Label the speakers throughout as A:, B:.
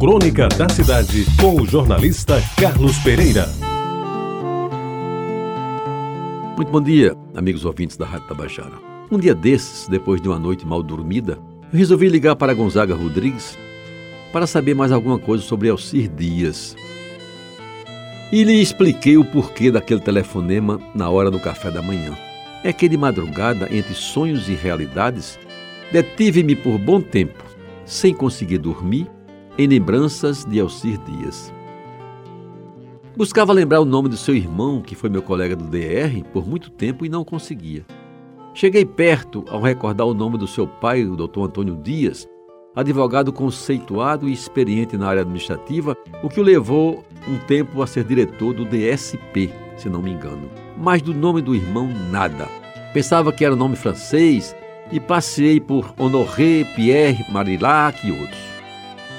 A: Crônica da Cidade, com o jornalista Carlos Pereira.
B: Muito bom dia, amigos ouvintes da Rádio Tabajara. Um dia desses, depois de uma noite mal dormida, eu resolvi ligar para Gonzaga Rodrigues para saber mais alguma coisa sobre Alcir Dias. E lhe expliquei o porquê daquele telefonema na hora do café da manhã. É que de madrugada, entre sonhos e realidades, detive-me por bom tempo, sem conseguir dormir, em lembranças de Alcir Dias. Buscava lembrar o nome do seu irmão, que foi meu colega do DR, por muito tempo e não conseguia. Cheguei perto ao recordar o nome do seu pai, o Dr. Antônio Dias, advogado conceituado e experiente na área administrativa, o que o levou um tempo a ser diretor do DSP, se não me engano. Mas do nome do irmão, nada. Pensava que era nome francês e passei por Honoré, Pierre, Marilac e outros.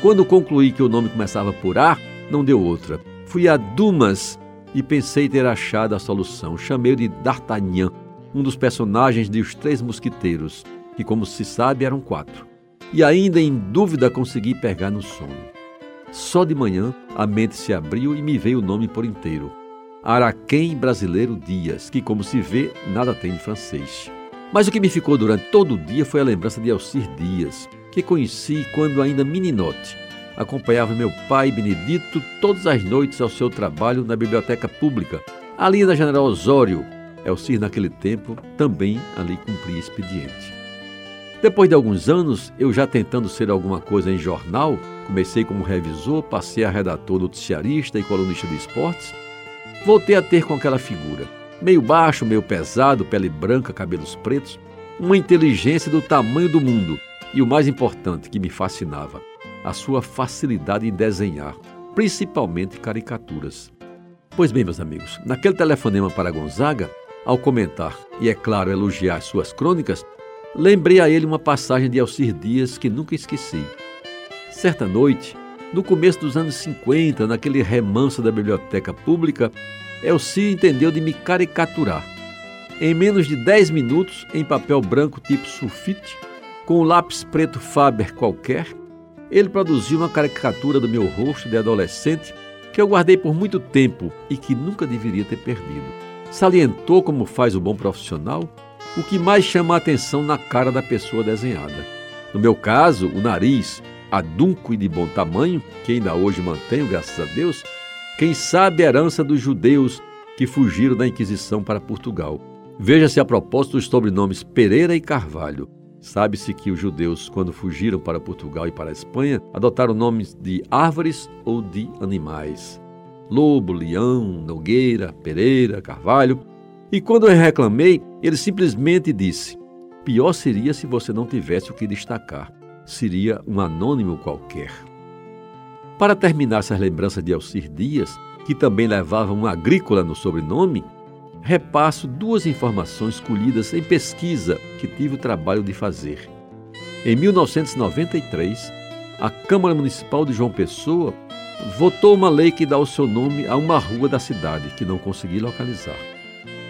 B: Quando concluí que o nome começava por A, não deu outra. Fui a Dumas e pensei ter achado a solução. Chamei-o de D'Artagnan, um dos personagens de Os Três Mosquiteiros, que, como se sabe, eram quatro e ainda em dúvida consegui pegar no sono. Só de manhã a mente se abriu e me veio o nome por inteiro. Araquém Brasileiro Dias, que, como se vê, nada tem de francês. Mas o que me ficou durante todo o dia foi a lembrança de Alcir Dias, que conheci quando ainda meninote. Acompanhava meu pai Benedito todas as noites ao seu trabalho na biblioteca pública, ali na General Osório. Alcir, naquele tempo, também ali cumpria expediente. Depois de alguns anos, eu já tentando ser alguma coisa em jornal, comecei como revisor, passei a redator noticiarista e colunista de esportes, voltei a ter com aquela figura, meio baixo, meio pesado, pele branca, cabelos pretos, uma inteligência do tamanho do mundo e o mais importante que me fascinava, a sua facilidade em desenhar, principalmente caricaturas. Pois bem, meus amigos, naquele telefonema para Gonzaga, ao comentar e, é claro, elogiar suas crônicas, lembrei a ele uma passagem de Alcir Dias que nunca esqueci. Certa noite, no começo dos anos 50, naquele remanso da biblioteca pública, Elci entendeu de me caricaturar. Em menos de 10 minutos, em papel branco tipo sulfite, com um lápis preto Faber qualquer, ele produziu uma caricatura do meu rosto de adolescente que eu guardei por muito tempo e que nunca deveria ter perdido. Salientou como faz o bom profissional o que mais chama a atenção na cara da pessoa desenhada. No meu caso, o nariz, adunco e de bom tamanho, que ainda hoje mantenho, graças a Deus, quem sabe a herança dos judeus que fugiram da Inquisição para Portugal. Veja-se a propósito dos sobrenomes Pereira e Carvalho. Sabe-se que os judeus, quando fugiram para Portugal e para a Espanha, adotaram nomes de árvores ou de animais. Lobo, Leão, Nogueira, Pereira, Carvalho e quando eu reclamei, ele simplesmente disse: Pior seria se você não tivesse o que destacar. Seria um anônimo qualquer. Para terminar essas lembranças de Alcir Dias, que também levava um agrícola no sobrenome, repasso duas informações colhidas em pesquisa que tive o trabalho de fazer. Em 1993, a Câmara Municipal de João Pessoa votou uma lei que dá o seu nome a uma rua da cidade que não consegui localizar.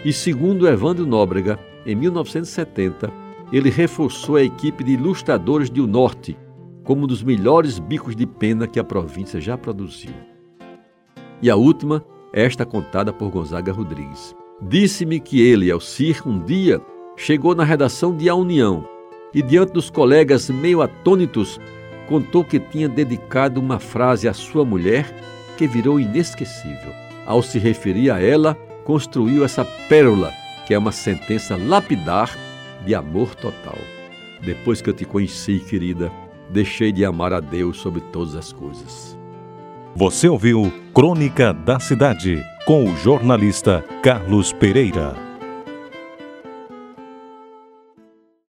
B: E segundo Evandro Nóbrega, em 1970, ele reforçou a equipe de ilustradores do Norte como um dos melhores bicos de pena que a província já produziu. E a última esta contada por Gonzaga Rodrigues. Disse-me que ele, Alcir, um dia chegou na redação de A União e, diante dos colegas meio atônitos, contou que tinha dedicado uma frase à sua mulher que virou inesquecível. Ao se referir a ela, construiu essa pérola, que é uma sentença lapidar de amor total. Depois que eu te conheci, querida, deixei de amar a Deus sobre todas as coisas.
A: Você ouviu Crônica da Cidade com o jornalista Carlos Pereira.